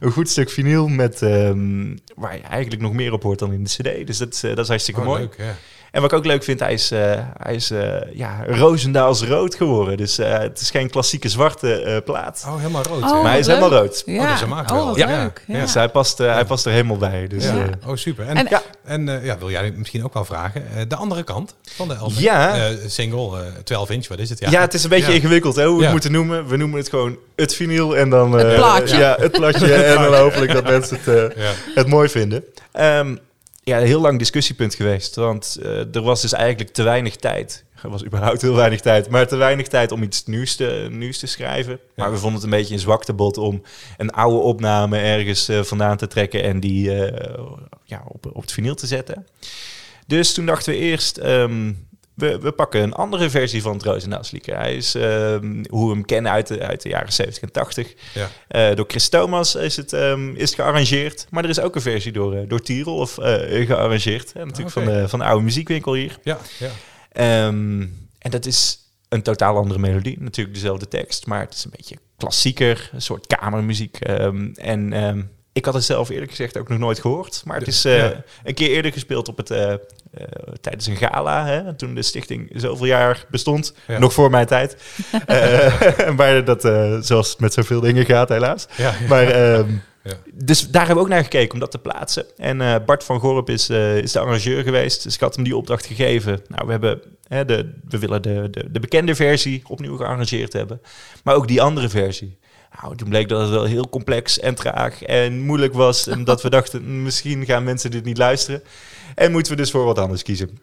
S3: een goed stuk vinyl met, ehm, waar je eigenlijk nog meer op hoort dan in de cd. Dus dat is, eh, dat is hartstikke
S1: Oh,
S3: mooi.
S1: leuk, ja.
S3: En wat ik ook leuk vind, hij is, eh, hij is eh, ja, Roosendaals rood geworden. Dus eh, het is geen klassieke zwarte eh, plaat.
S1: Oh, helemaal rood.
S2: Oh,
S1: ja.
S3: maar hij is
S2: leuk.
S3: helemaal rood.
S2: Ja.
S1: dat is hem ook
S2: oh,
S1: wel.
S2: wat
S1: Ja.
S2: leuk. Ja.
S1: Ja.
S3: Dus hij past, eh, hij past er helemaal bij. Dus,
S1: Ja.
S3: eh,
S1: Oh, super. En,
S2: En-
S1: ja, en eh, ja, wil jij misschien ook wel vragen? eh, de andere kant van de LP.
S3: Ja.
S1: Eh, single, eh 12 inch, wat is het?
S3: ja. het is een beetje
S1: Ja.
S3: ingewikkeld hè, hoe we
S1: Ja.
S3: het moeten noemen. We noemen het gewoon het vinyl en dan...
S2: Het
S3: eh,
S2: plaatje.
S3: Ja, het plaatje. en dan hopelijk dat mensen het, eh,
S1: Ja.
S3: het mooi vinden. Ehm, ja, een heel lang discussiepunt geweest. Want eh, er was dus eigenlijk te weinig tijd. Er was überhaupt heel weinig tijd. Maar te weinig tijd om iets nieuws te, nieuws te schrijven. Maar
S1: Ja.
S3: we vonden het een beetje een zwaktebod om een oude opname ergens eh, vandaan te trekken. En die eh, ja, op, op het vinyl te zetten. Dus toen dachten we eerst... ehm, we, we pakken een andere versie van het Roosendaelsliedje. Hij is, ehm, hoe we hem kennen uit de, uit de jaren 70 en 80.
S1: Ja.
S3: Eh, door Chris Thomas is het, ehm, is het gearrangeerd. Maar er is ook een versie door, eh, door Tierol of, eh, gearrangeerd. En natuurlijk van, de, van de oude muziekwinkel hier.
S1: Ja, ja.
S3: Ehm, en dat is een totaal andere melodie. Natuurlijk dezelfde tekst, maar het is een beetje klassieker. Een soort kamermuziek. En ik had het zelf eerlijk gezegd ook nog nooit gehoord. Maar het is eh,
S1: Ja.
S3: een keer eerder gespeeld op het, eh, eh, tijdens een gala. Hè, toen de stichting zoveel jaar bestond.
S1: Ja.
S3: Nog voor mijn tijd. Maar dat, zoals het met zoveel dingen gaat, helaas.
S1: ja.
S3: Maar, ehm. Dus daar hebben we ook naar gekeken om dat te plaatsen. En Bart van Gorp is, is de arrangeur geweest. Dus ik had hem die opdracht gegeven. Nou, we, hebben, hè, de, we willen de, de, de bekende versie opnieuw gearrangeerd hebben. Maar ook die andere versie. Nou, toen bleek dat het wel heel complex en traag en moeilijk was. En dat we dachten, "Mm, misschien gaan mensen dit niet luisteren. En moeten we dus voor wat anders kiezen.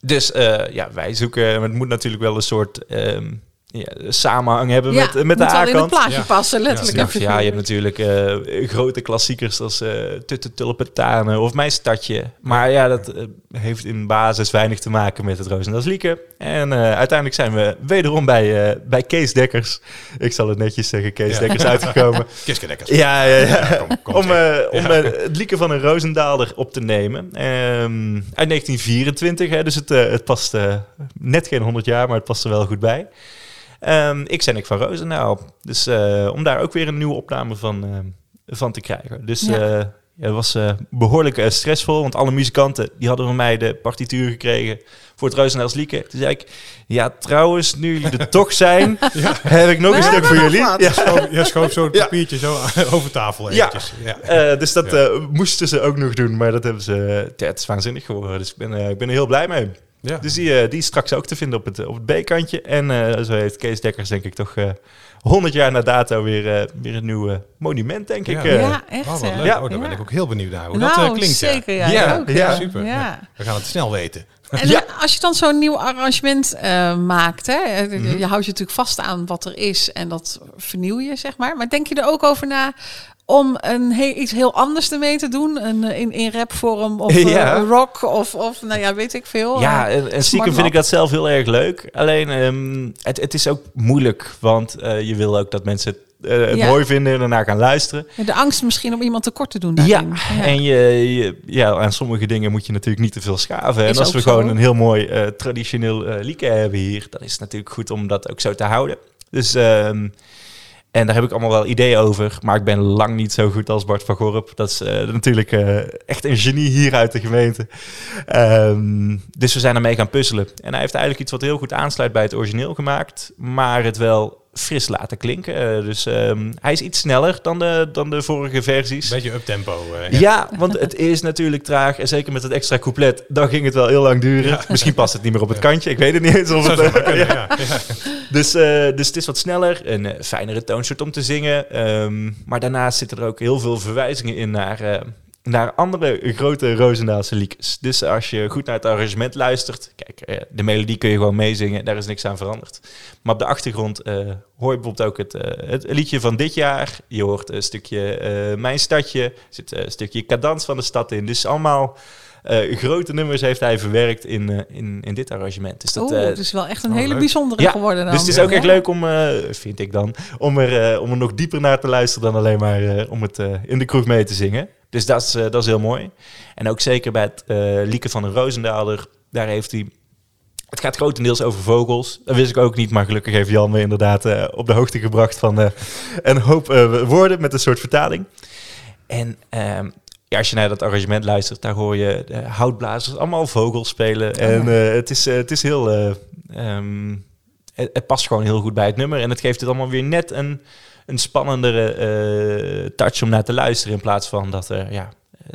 S3: Dus eh, ja, wij zoeken... Het moet natuurlijk wel een soort ehm, ja, samenhang hebben
S2: Ja,
S3: met, met de
S2: moet wel in het
S3: A-kant.
S2: plaatje
S1: Ja.
S2: passen, letterlijk.
S1: Ja,
S3: Ja, ja, je hebt natuurlijk eh, grote klassiekers als eh Tutte Tulpentanen of Mijn Stadje. Maar ja, dat eh, heeft in basis weinig te maken met het Roosendaals Lieke. En eh, uiteindelijk zijn we wederom bij, eh, bij Kees Dekkers. Ik zal het netjes zeggen, Kees
S1: Ja.
S3: Dekkers uitgekomen.
S1: Kiskedekkers.
S3: Ja, ja, ja.
S1: Kom, kom,
S3: om eh, om eh, het lieken van een Roosendaalder op te nemen. Ehm, uit 1924, hè, dus het, eh, het past eh, net geen 100 jaar, maar het past er wel goed bij. Ehm, ik zijn ik van Roosendaal. Dus eh, om daar ook weer een nieuwe opname van, eh, van te krijgen. Dus
S2: Ja.
S3: ja, het was eh, behoorlijk eh, stressvol, want alle muzikanten die hadden van mij de partituur gekregen voor het Roosendaals lieken. Toen zei ik, ja trouwens, nu jullie er toch zijn, heb ik nog een stuk voor jullie. Ja.
S1: Schoof, je schoof zo het
S3: Ja.
S1: papiertje zo over tafel eventjes. Ja.
S3: Eh, dus dat eh, moesten ze ook nog doen, maar dat hebben ze. het is waanzinnig geworden. Dus ik ben, eh, ik ben er heel blij mee.
S1: Ja.
S3: Dus die, eh, die is straks ook te vinden op het, op het B-kantje. En eh, zo heeft Kees Dekkers, denk ik, toch eh 100 jaar na dato weer, eh, weer een nieuw monument, denk
S1: Ja.
S3: ik.
S2: Ja, echt.
S1: Oh, leuk.
S3: Ja.
S1: Oh, daar ben ik ook heel benieuwd naar hoe
S2: nou,
S1: dat klinkt. ja.
S2: zeker. Ja,
S3: Ja,
S2: ook,
S3: ja.
S2: ja.
S1: Super.
S2: Ja.
S1: Ja. We gaan het snel weten.
S2: En ja. als je dan zo'n nieuw arrangement uh, maakt, hè, mm -hmm. je houdt je natuurlijk vast aan wat er is en dat vernieuw je, zeg maar. Maar denk je er ook over na om een he iets heel anders ermee te doen. Een, in, in rapvorm of ja. uh, rock of, of nou ja, weet ik veel.
S3: Ja, en, en stiekem vind ik dat zelf heel erg leuk. Alleen um, het, het is ook moeilijk, want uh, je wil ook dat mensen het uh, ja. mooi vinden en daarna gaan luisteren.
S2: De angst misschien om iemand tekort te doen.
S3: Ja, ja, en je, je, ja, aan sommige dingen moet je natuurlijk niet te veel schaven. Is en als we zo. gewoon een heel mooi uh, traditioneel uh, lieke hebben hier, dan is het natuurlijk goed om dat ook zo te houden. Dus um, en daar heb ik allemaal wel ideeën over. Maar ik ben lang niet zo goed als Bart van Gorp. Dat is uh, natuurlijk uh, echt een genie hier uit de gemeente. Um, dus we zijn ermee gaan puzzelen. En hij heeft eigenlijk iets wat heel goed aansluit bij het origineel gemaakt. Maar het wel fris laten klinken. Uh, dus um, hij is iets sneller dan de, dan de vorige versies.
S1: Beetje uptempo. Uh,
S3: ja. ja, want het is natuurlijk traag. En zeker met het extra couplet, dan ging het wel heel lang duren. Ja. Misschien past het niet meer op het kantje. Ik weet het niet eens. Of het, kunnen, ja. Dus, uh, dus het is wat sneller. Een fijnere toonsoort om te zingen. Um, maar daarnaast zitten er ook heel veel verwijzingen in naar naar andere grote Roosendaalse liedjes. Dus als je goed naar het arrangement luistert, kijk, eh, de melodie kun je gewoon meezingen, daar is niks aan veranderd. Maar op de achtergrond uh, hoor je bijvoorbeeld ook het, uh, het, liedje van dit jaar. Je hoort een stukje uh, Mijn Stadje, er zit een stukje cadans van de stad in. Dus allemaal grote nummers heeft hij verwerkt in, in, in dit arrangement. Dus
S2: dat, het is wel echt een hele leuk. bijzondere
S3: ja,
S2: geworden dan.
S3: Dus het is ook ja. echt leuk om, vind ik dan, om er, om er nog dieper naar te luisteren dan alleen maar om het in de kroeg mee te zingen. Dus dat is, uh, dat is heel mooi. En ook zeker bij het uh, Lieke van een Roosendaalder, daar heeft hij... Het gaat grotendeels over vogels. Dat wist ik ook niet, maar gelukkig heeft Jan me inderdaad uh, op de hoogte gebracht van een hoop woorden met een soort vertaling. En ehm, ja, als je naar dat arrangement luistert, daar hoor je de houtblazers allemaal vogels spelen. Oh, en het, is, het is heel... Um, het, het, past gewoon heel goed bij het nummer. En het geeft het allemaal weer net een een spannendere uh, touch om naar te luisteren. In plaats van dat er ja,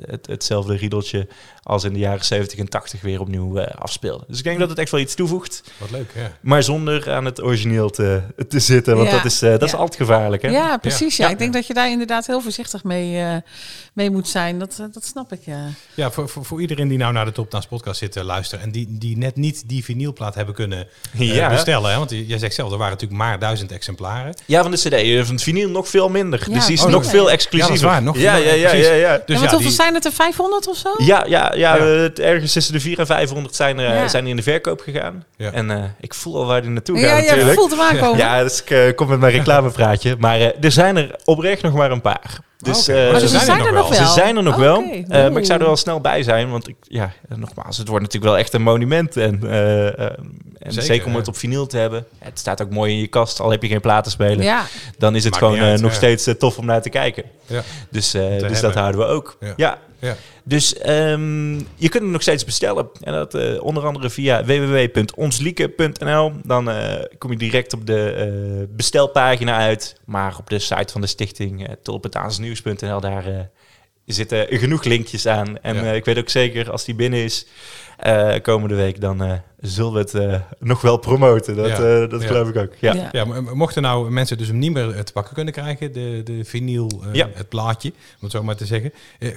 S3: het, hetzelfde riedeltje als in de jaren 70 en 80 weer opnieuw uh, afspeelde. Dus ik denk dat het echt wel iets toevoegt.
S1: Wat leuk, ja.
S3: Maar zonder aan het origineel te, te zitten, want ja. dat, is, uh, dat ja. is altijd gevaarlijk. Hè?
S2: Ja, precies. Ja. Ik denk dat je daar inderdaad heel voorzichtig mee, uh, mee moet zijn. Dat, dat snap ik, ja.
S1: Ja, voor, voor, voor iedereen die nou naar de Topnaast podcast zit te luisteren en die, die net niet die vinylplaat hebben kunnen bestellen. Hè? Want jij zegt zelf, er waren natuurlijk maar duizend exemplaren.
S3: Ja, van de cd. Van het vinyl nog veel minder. dus die is oh, nog veel exclusiever.
S1: Ja, dat is waar. Nog
S3: ja, ja, ja, ja, ja.
S2: Dus ja, hoeveel zijn het er? 500 of zo?
S3: Ja, ja, ja, ja. ergens tussen de 400 en 500 zijn er, ja. zijn er in de verkoop gegaan. En uh, ik voel al waar die naartoe gaat
S2: ja,
S3: natuurlijk.
S2: Ja, voelt hem aankomen.
S3: ja, dus ik uh, kom met mijn reclamepraatje. Maar er zijn er oprecht nog maar een paar. Dus,
S2: okay. uh, ze, zijn, zijn er nog wel.
S3: Ze zijn er nog wel. Okay. Uh, maar ik zou er wel snel bij zijn. Want ik, ja, nogmaals, het wordt natuurlijk wel echt een monument. En, uh, en zeker, zeker, om het op vinyl te hebben. Het staat ook mooi in je kast, al heb je geen platenspeler. Ja. Dan is het Maakt gewoon uit, nog steeds tof om naar te kijken. Ja. Dus, dus dat houden we ook. Ja. Ja. Dus um, je kunt het nog steeds bestellen. En dat uh, onder andere via www.onslieke.nl. Dan uh, kom je direct op de uh, bestelpagina uit. Maar op de site van de stichting uh, tulpentaansnieuws.nl, daar zitten genoeg linkjes aan. En ja. ik weet ook zeker, als die binnen is komende week, dan zullen we het uh, nog wel promoten. Dat, ja. uh, dat ja. geloof ik ook. Ja.
S1: Ja. maar mochten nou mensen dus hem niet meer te pakken kunnen krijgen, de, de vinyl, uh, ja. het plaatje, om het zo maar te zeggen.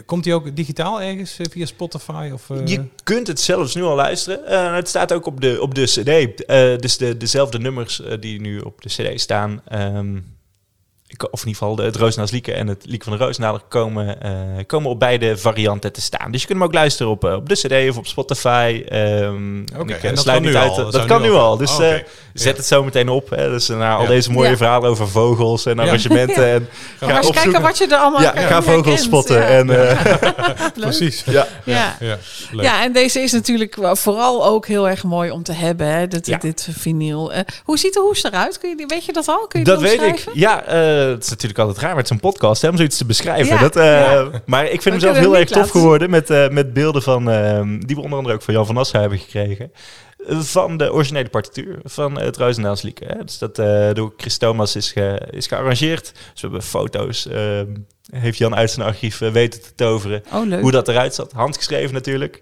S1: komt die ook digitaal ergens via Spotify? Of,
S3: Je kunt het zelfs nu al luisteren. het staat ook op de, op de CD. dus de, dezelfde nummers die nu op de CD staan. Um, of in ieder geval de, het Roosnaals Lieke en het Lieke van de Roosnaal komen, uh, komen op beide varianten te staan. Dus je kunt hem ook luisteren op, uh, op de CD of op Spotify. Um,
S1: okay, en dat kan nu uit, al.
S3: Dat, dat kan nu al. Dus oh, okay. uh, zet ja. het zo meteen op. Hè. Dus na ja. al deze mooie ja. verhalen over vogels en arrangementen. En
S2: ga eens kijken wat je er allemaal
S3: ja, ga vogels spotten. En,
S1: Precies.
S2: Ja. Ja. Ja. Ja. en deze is natuurlijk vooral ook heel erg mooi om te hebben. Hè. Dit, dit vinyl. hoe ziet de hoes eruit? Kun je, weet je dat al? Kun je
S3: dat weet ik. Ja, het is natuurlijk altijd raar met zo'n podcast hè, om zoiets te beschrijven. Ja, dat, uh, ja. Maar ik vind hem zelf heel erg tof geworden met, uh, met beelden van, uh, die we onder andere ook van Jan van Assen hebben gekregen. Van de originele partituur van het Roosendaals Lieke. Dus dat door Chris Thomas is, ge, is gearrangeerd. Dus we hebben foto's. heeft Jan uit zijn archief weten te toveren.
S2: Oh,
S3: hoe dat eruit zat. Handgeschreven natuurlijk.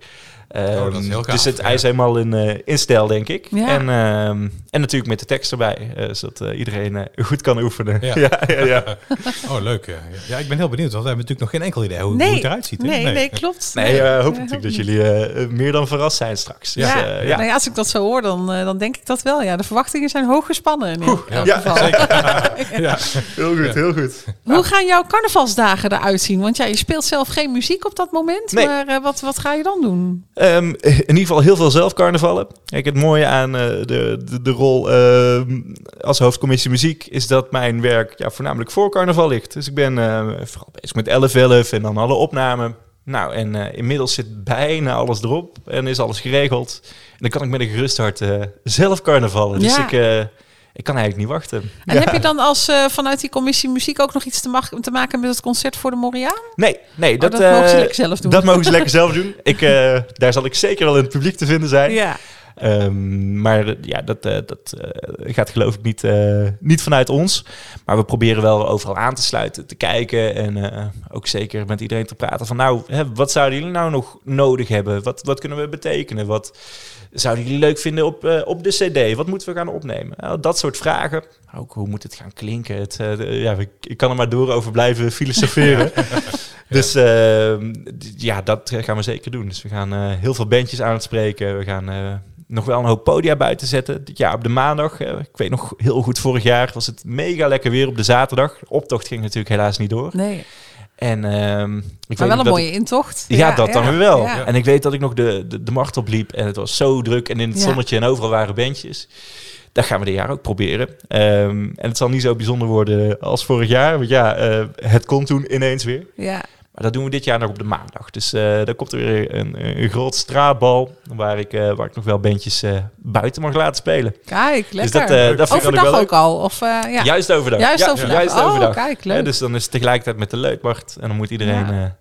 S1: Oh, dat is heel
S3: Ehm,
S1: gaaf,
S3: dus het
S1: ja.
S3: ijs helemaal in, eh, in stijl, denk ik.
S2: Ja.
S3: En, ehm, en natuurlijk met de tekst erbij, eh, zodat eh, iedereen goed kan oefenen.
S1: Ja.
S3: Ja. Ja, ja,
S1: Oh, leuk. Ja. Ja, ik ben heel benieuwd, want we hebben natuurlijk nog geen enkel idee hoe, het eruit ziet.
S2: nee, nee, klopt.
S3: Nee, eh hoop natuurlijk dat jullie eh, meer dan verrast zijn straks. Dus,
S2: Ja,
S3: eh, ja.
S2: Nou ja, als ik dat zo hoor, dan, dan denk ik dat wel. Ja, de verwachtingen zijn hoog gespannen in elk
S1: Ja,
S3: Ja.
S2: geval.
S1: Ja.
S3: Heel goed, heel goed.
S2: Hoe gaan jouw carnavalsdagen eruit zien? Want ja, je speelt zelf geen muziek op dat moment.
S3: Nee.
S2: Maar eh, wat, wat ga je dan doen?
S3: Ehm, in ieder geval heel veel zelf carnavallen. Kijk, het mooie aan eh, de, de, de rol ehm, als hoofdcommissie muziek is dat mijn werk ja, voornamelijk voor carnaval ligt. Dus ik ben eh, vooral bezig met 11-11 en dan alle opnamen. Nou, en eh, inmiddels zit bijna alles erop en is alles geregeld. En dan kan ik met een gerust hart zelf carnavallen. Dus
S2: Ja.
S3: ik, ik kan eigenlijk niet wachten.
S2: En heb je dan als eh, vanuit die commissie muziek ook nog iets te, mag- te maken met het concert voor de Moriaan?
S3: Nee, nee
S2: dat
S3: dat,
S2: mogen ze
S3: eh,
S2: lekker zelf doen.
S3: Dat mogen ze lekker zelf doen. Ik, eh, daar zal ik zeker wel in het publiek te vinden zijn.
S2: Ja.
S3: Ehm, maar ja, dat, dat gaat geloof ik niet, niet vanuit ons. Maar we proberen wel overal aan te sluiten, te kijken. En ook zeker met iedereen te praten van... nou, hè, wat zouden jullie nou nog nodig hebben? Wat, wat kunnen we betekenen? Wat zouden jullie leuk vinden op, eh, op de cd? Wat moeten we gaan opnemen? Nou, dat soort vragen. Ook hoe moet het gaan klinken? Het, eh, de- ja, ik, ik kan er maar door over blijven filosoferen. Dus ehm, ja, dat gaan we zeker doen. Dus we gaan eh, heel veel bandjes aanspreken. We gaan eh, nog wel een hoop podia buiten zetten. Dit jaar op de maandag. eh, ik weet nog heel goed, vorig jaar was het mega lekker weer op de zaterdag. De optocht ging natuurlijk helaas niet door.
S2: Nee,
S3: En ehm, ik
S2: maar wel een mooie intocht.
S3: ja, dat dan weer wel.
S2: ja.
S3: En ik weet dat ik nog de, de, de markt opliep en het was zo druk. En in het zonnetje en overal waren bandjes. Dat gaan we dit jaar ook proberen. Ehm, en het zal niet zo bijzonder worden als vorig jaar. Want ja, eh, het komt toen ineens weer.
S2: Ja.
S3: Maar dat doen we dit jaar nog op de maandag. Dus eh daar komt er weer een, een groot straatbal. Waar ik, eh, waar ik nog wel bandjes eh, buiten mag laten spelen.
S2: Kijk, lekker.
S3: Dus dat, dat vind ik dan
S2: Overdag
S3: wel
S2: ook
S3: leuk.
S2: al? Of, ja.
S3: Juist overdag.
S2: Juist
S3: Ja,
S2: overdag.
S3: Juist
S2: Oh,
S3: overdag.
S2: kijk,
S3: Ja,
S2: leuk.
S3: dus dan is het tegelijkertijd met de leukmacht. En dan moet iedereen
S2: Ja.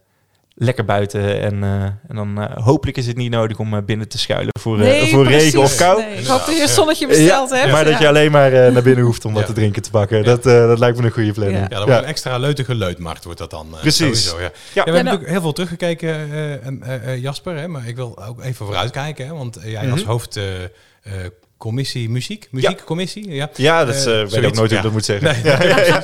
S3: Lekker buiten. En, eh, en dan eh, hopelijk is het niet nodig om eh, binnen te schuilen voor, eh,
S2: Nee,
S3: voor
S2: precies.
S3: regen of kou.
S2: Nee, ik hoop dat je een zonnetje besteld
S3: Ja,
S2: hebt.
S3: maar dat je alleen maar eh, naar binnen hoeft om wat
S1: Ja.
S3: te drinken te pakken. Dat, eh, dat lijkt me een goede planning.
S2: Ja.
S1: Ja, dat wordt een extra leutige leutmarkt wordt dat dan. eh,
S3: Precies.
S1: Sowieso, ja. Ja, we
S3: Ja,
S1: hebben
S2: nou-
S1: natuurlijk heel veel teruggekeken, eh, en, eh, eh, Jasper. Hè, maar ik wil ook even vooruitkijken. Hè, want jij als
S3: Mhm.
S1: hoofd eh, eh, commissie muziek, muziekcommissie. Ja.
S3: Ja, dat is,
S1: Eh,
S3: eh, weet ik ook nooit hoe ik dat moet zeggen.
S1: Nee,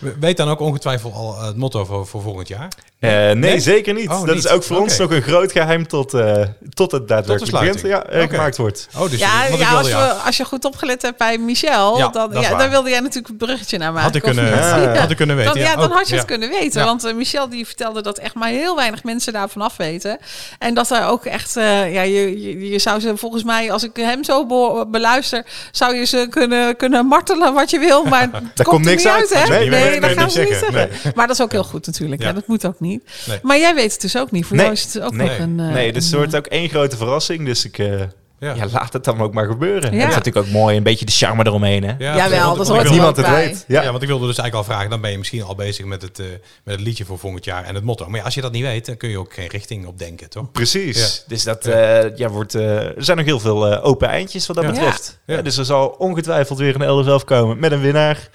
S1: Weet dan ook ongetwijfeld al eh, het motto voor, voor volgend jaar.
S3: Eh, nee,
S1: Nee?
S3: zeker niet.
S1: Oh,
S3: dat
S1: niet.
S3: is ook voor ons nog een groot geheim tot, eh, tot het daadwerkelijk begint. Ja,
S1: Oké.
S3: gemaakt wordt.
S1: Oh, dus
S2: Ja, als,
S1: ja.
S2: we, als je goed opgelet hebt bij Michel,
S1: Ja,
S2: dan, dan wilde jij natuurlijk een bruggetje naar maken.
S1: Had ik kunnen, had ik kunnen weten.
S2: Dan, ja, dan
S1: ook,
S2: had je het kunnen weten. Want Michel die vertelde dat echt maar heel weinig mensen daarvan af weten. En dat er ook echt, eh, ja, je, je, je zou ze volgens mij, als ik hem zo beluister, zou je ze kunnen, kunnen martelen wat je wil. Maar het komt,
S3: komt
S2: er
S3: niks
S2: niet
S3: uit.
S2: uit, hè?
S3: Nee,
S2: Nee,
S3: nee,
S1: nee,
S2: dat gaan ze niet
S1: zeggen.
S2: zeggen. Maar dat is ook heel goed natuurlijk.
S1: Ja.
S2: Ja. dat moet ook niet. Maar jij weet het dus ook niet. Voor jou is het ook nog een...
S3: nee, dus het
S2: een,
S3: wordt ook één grote verrassing. Dus ik eh,
S1: Ja.
S3: ja. laat het dan ook maar gebeuren.
S2: Ja.
S3: Dat is natuurlijk ook mooi. Een beetje de charme eromheen. Hè?
S1: Ja,
S2: Jawel,
S1: want-
S2: dat hoort
S3: Niemand
S2: ook
S3: het weet.
S1: Ja.
S3: Ja.
S1: want ik wilde dus eigenlijk al vragen, dan ben je misschien al bezig met het, eh, met het liedje voor volgend jaar en het motto. Maar ja, als je dat niet weet, dan kun je ook geen richting op denken, toch?
S3: Precies.
S1: Ja.
S3: Dus dat eh, ja, wordt. eh, er zijn nog heel veel eh, open eindjes wat dat
S1: Ja.
S3: betreft.
S1: Ja.
S3: Ja, dus er zal ongetwijfeld weer een 11 komen met een winnaar.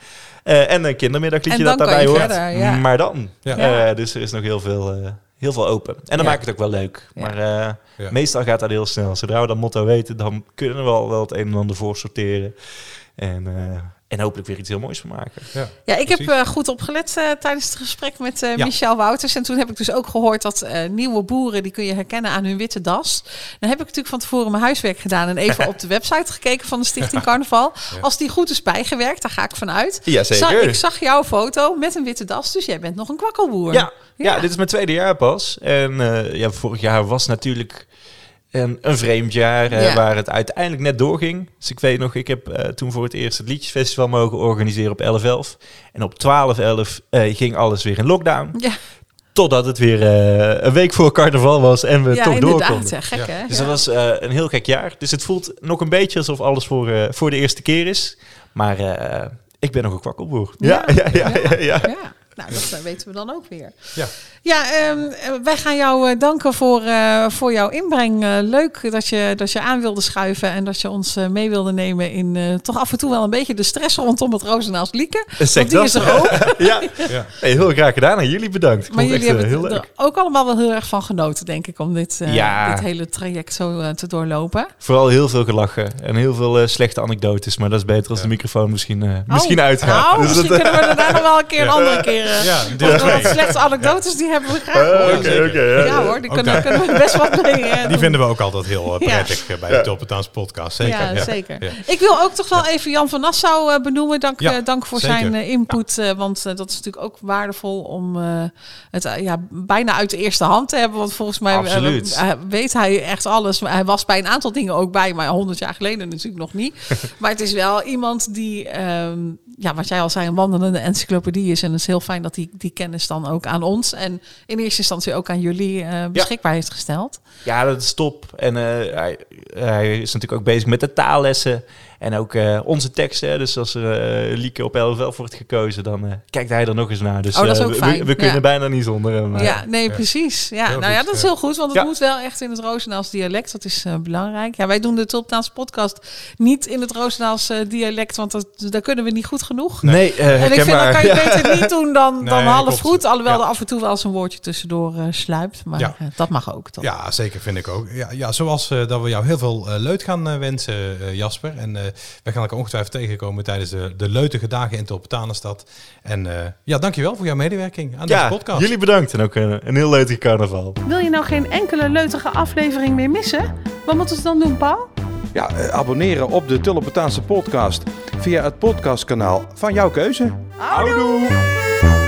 S3: Eh, en een kindermiddagliedje
S2: En
S3: dat daarbij
S2: je
S3: hoort.
S2: verder, ja.
S3: Maar dan.
S1: Ja.
S3: Eh, dus er is nog heel veel, eh, heel veel open. En dan
S1: Ja.
S3: maakt het ook wel leuk.
S2: Ja.
S3: Maar eh,
S1: Ja.
S3: meestal gaat dat heel snel. Zodra we dat motto weten, dan kunnen we wel, wel het een en ander voor sorteren. En, eh, en hopelijk weer iets heel moois van maken.
S1: Ja,
S2: Ja, ik heb eh, goed opgelet eh, tijdens het gesprek met eh,
S1: Ja.
S2: Michel Wouters. En toen heb ik dus ook gehoord dat eh, nieuwe boeren, die kun je herkennen aan hun witte das. Dan heb ik natuurlijk van tevoren mijn huiswerk gedaan en even op de website gekeken van de Stichting Carnaval. Als die goed is bijgewerkt, daar ga ik vanuit.
S3: Ja,
S2: Zag, ik zag jouw foto met een witte das, dus jij bent nog een kwakkelboer.
S3: Ja, ja.
S2: Ja.
S3: dit is mijn tweede jaar pas. En eh, ja, vorig jaar was natuurlijk een, een vreemd jaar eh,
S2: Ja.
S3: waar het uiteindelijk net doorging. Dus ik weet nog, ik heb eh, toen voor het eerst het Liedjesfestival mogen organiseren op 11-11. En op 12-11 eh, ging alles weer in lockdown.
S2: Ja,
S3: Totdat het weer eh, een week voor carnaval was en we
S2: ja
S3: toch door konden.
S2: Ja, gek
S1: Ja.
S2: hè?
S3: Dus
S2: Ja.
S3: dat was eh, een heel gek jaar. Dus het voelt nog een beetje alsof alles voor, eh, voor de eerste keer is. Maar eh, ik ben nog een kwakkelboer. Ja, ja, ja, ja. ja,
S2: Ja, nou, dat eh, weten we dan ook weer.
S1: Ja.
S2: Ja, ehm, wij gaan jou uh, danken voor, uh, voor jouw inbreng. Uh, leuk dat je, dat je aan wilde schuiven en dat je ons mee wilde nemen in toch af en toe wel een beetje de stress rondom het Rozenaals Lieken.
S3: Zeg
S2: die
S3: dat.
S2: is er ook.
S3: ja, ja. Hey, heel graag gedaan en jullie bedankt.
S2: Maar jullie
S3: echt,
S2: hebben
S3: heel
S2: er ook allemaal wel heel erg van genoten, denk ik, om dit,
S3: Ja.
S2: dit hele traject zo te doorlopen.
S3: Vooral heel veel gelachen en heel veel slechte anekdotes, maar dat is beter als de microfoon misschien, misschien
S2: Oh,
S3: uitgaat.
S2: Nou,
S3: Dus
S2: misschien
S3: dat-
S2: kunnen we er daar nog wel een keer een andere keer... eh,
S1: Ja, deel
S2: want slechte anekdotes, die hebben we graag
S3: Eh,
S2: gehoord.
S3: Oké, oké. ja,
S2: Ja
S3: ja.
S2: hoor, die kunnen, we best wat mee eh,
S1: Die vinden we ook altijd heel eh, prettig bij de
S3: Ja.
S1: Tulpentaans podcast. Zeker.
S2: ja, zeker.
S1: Ja.
S2: Ik wil ook toch wel even Jan van Nassau eh, benoemen. Dank,
S1: Ja,
S2: eh, dank voor
S1: zeker.
S2: zijn eh, input. eh, want dat is natuurlijk ook waardevol om eh, het ja, bijna uit de eerste hand te hebben. Want volgens mij weet hij echt alles. Maar hij was bij een aantal dingen ook bij, maar honderd jaar geleden natuurlijk nog niet. maar het is wel iemand die, ehm, ja, wat jij al zei, een wandelende encyclopedie is. En het is heel fijn dat die, die kennis dan ook aan ons en in eerste instantie ook aan jullie eh, beschikbaar heeft gesteld.
S3: Ja, dat is top. En eh, hij, hij is natuurlijk ook bezig met de taallessen. En ook eh, onze teksten. Dus als er eh Lieke op LFL wordt gekozen, dan eh, kijkt hij er nog eens naar. Dus
S2: Oh, dat is ook
S3: we-
S2: fijn.
S3: we, we kunnen
S2: Ja.
S3: bijna niet zonder hem.
S2: Ja, nee, precies. Ja,
S1: Heel
S2: nou ja, dat is heel goed, want het moet wel echt in het Roosendaals dialect. Dat is belangrijk. Ja, wij doen de Tulptaans podcast niet in het Roosendaals dialect, want dat, daar kunnen we niet goed genoeg.
S3: Nee,
S2: En ik vind, dat kan je beter niet doen dan, dan half
S1: klopt.
S2: goed. Alhoewel er af en toe wel eens een woordje tussendoor sluipt. Maar dat mag ook, toch?
S1: Ja, zeker vind ik ook. Ja, ja zoals dat we jou heel veel leut gaan wensen, Jasper. En wij gaan elkaar ongetwijfeld tegenkomen tijdens de, de leutige dagen in Tulpentanenstad. En eh ja, dankjewel voor jouw medewerking aan
S3: Ja,
S1: deze podcast.
S3: jullie bedankt. En ook een, een heel leuk carnaval.
S2: Wil je nou geen enkele leutige aflevering meer missen? Wat moeten ze dan doen, Paul?
S4: Ja, eh, abonneren op de Tulpentaanse podcast via het podcastkanaal van jouw keuze.
S3: Houdoe!